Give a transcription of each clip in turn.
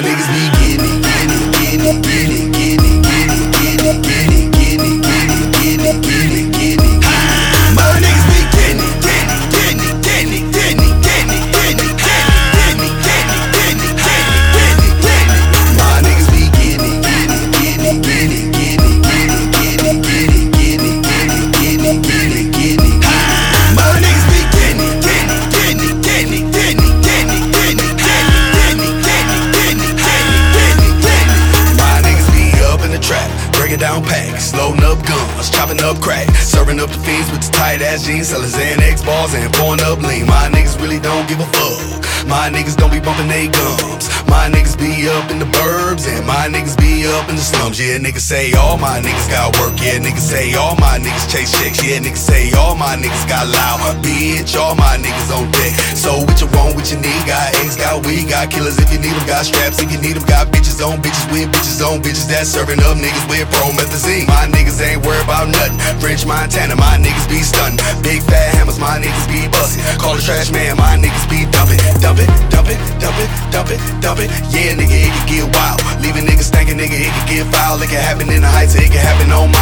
Niggas be getting it, getting it, getting it, getting it, breaking down packs, loading up guns, chopping up crack, serving up the fiends with the tight ass jeans, selling Xanax bars and pouring up lean. My niggas really don't give a fuck. My niggas don't be bumping they gums. My niggas be up in the burbs and my niggas be up in the slums. Yeah, niggas say all my niggas got work. Yeah, niggas say all my niggas chase chicks. Yeah, niggas say all my niggas got loud. Bitch, all my niggas on deck. So what you want, what you need? Got eggs, got weed, got killers if you need them. Got straps if you need them. Got bitches on bitches with bitches on bitches that's serving up niggas with promethazine. My niggas ain't worried about nothing. French Montana, my niggas be stunting. Big fat hammers, my niggas be busting. Call the trash man, my niggas be dumping. Dump it, dump it, dump it, dump it, dump it. Yeah, nigga, it can get wild. Leave a nigga stinking, nigga, it can get foul. It can happen in the heights, it can happen on miles.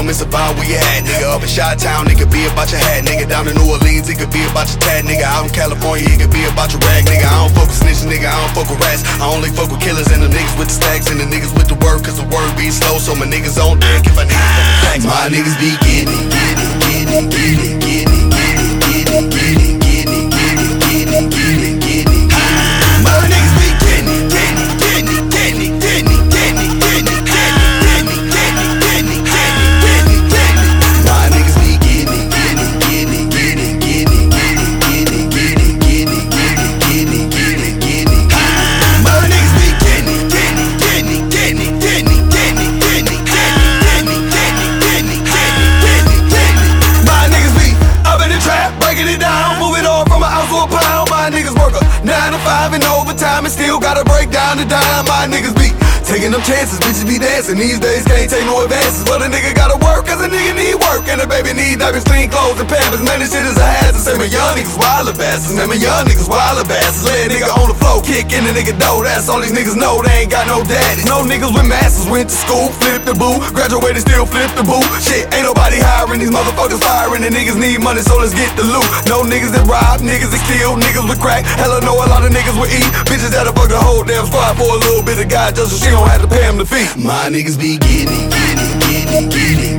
From, it's about where you at. Nigga, up in Shot Town, it could be about your hat. Nigga, down in New Orleans, it could be about your tat. Nigga, out in California, it could be about your rag. Nigga, I don't fuck with snitches, nigga, I don't fuck with rats. I only fuck with killers and the niggas with the stacks and the niggas with the word, cause the word be slow. So my niggas on deck if I need facts. My niggas be getting it, getting it, getting it, getting it, five and overtime and still gotta break down the dime. My niggas be taking them chances, bitches be dancing. These days can't take no advances, but a nigga gotta work cause a nigga need work and a baby need diapers, clean clothes and pampers. Man, this shit is a hazard. Say my young niggas wilder bastards, man, my young niggas wilder bastards. Lay a nigga on the floor, kick in the nigga door. That's all these niggas know. They ain't got no daddies. No niggas with masters went to school, flipped the boo, graduated still flip the boo. Shit, ain't nobody hiring these motherfuckers firing. The niggas need money, so let's get the loot. No niggas that rob, niggas that steal, niggas with crack. Hella know a lot of niggas with eat. Bitches that'll fuck the whole damn squad for a little bit of God just so she don't have to pay them the fee. My niggas be getting it, getting it, getting it, getting it,